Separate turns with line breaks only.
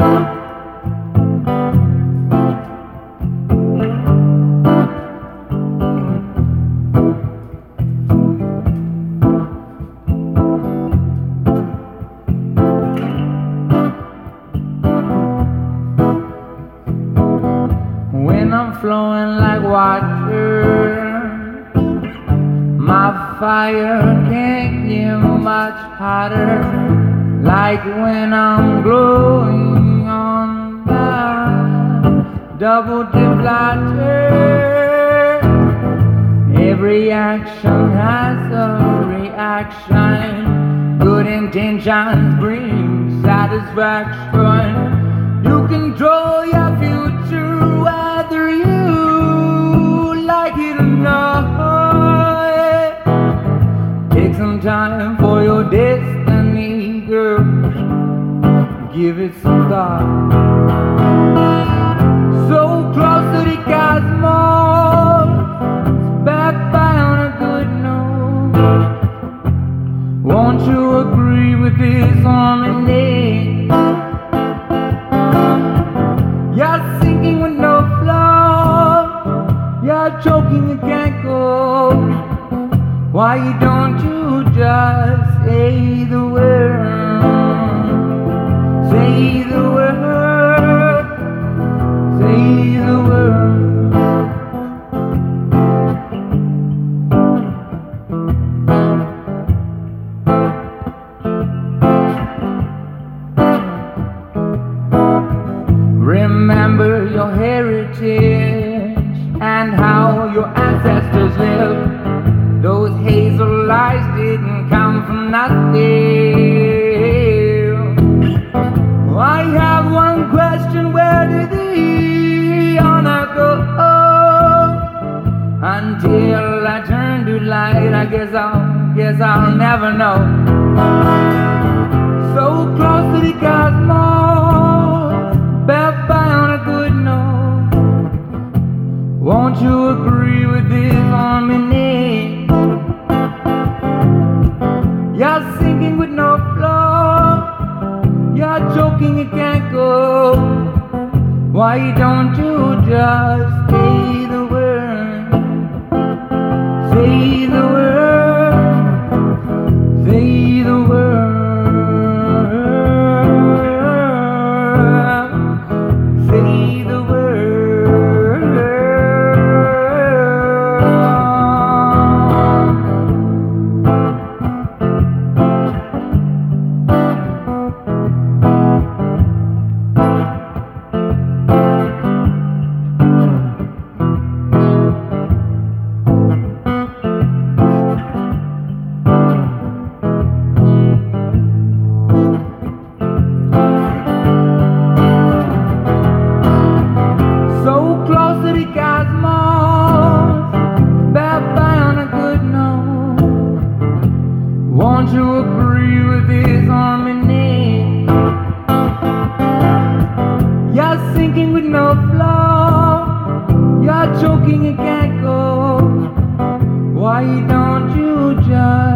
When I'm flowing like water, my fire can't get much hotter. Like when I'm glowing double dip lighter. Every action has a reaction. Good intentions bring satisfaction. You control your future whether you like it or not. Take some time for your destiny, girl. Give it some thought. Won't you agree with this harmony? You're sinking with no flow. You're choking, you can't go. Why don't you just say the word? Say the word. Say the word. Remember your heritage and how your ancestors lived. Those hazel eyes didn't come from nothing. I have one question: Where did the honor go? Until I turn to light, I guess I'll guess I'll never know. So close to the cosmos, Why don't you just say the word? Say the word. joking, it can't go. Why don't you just?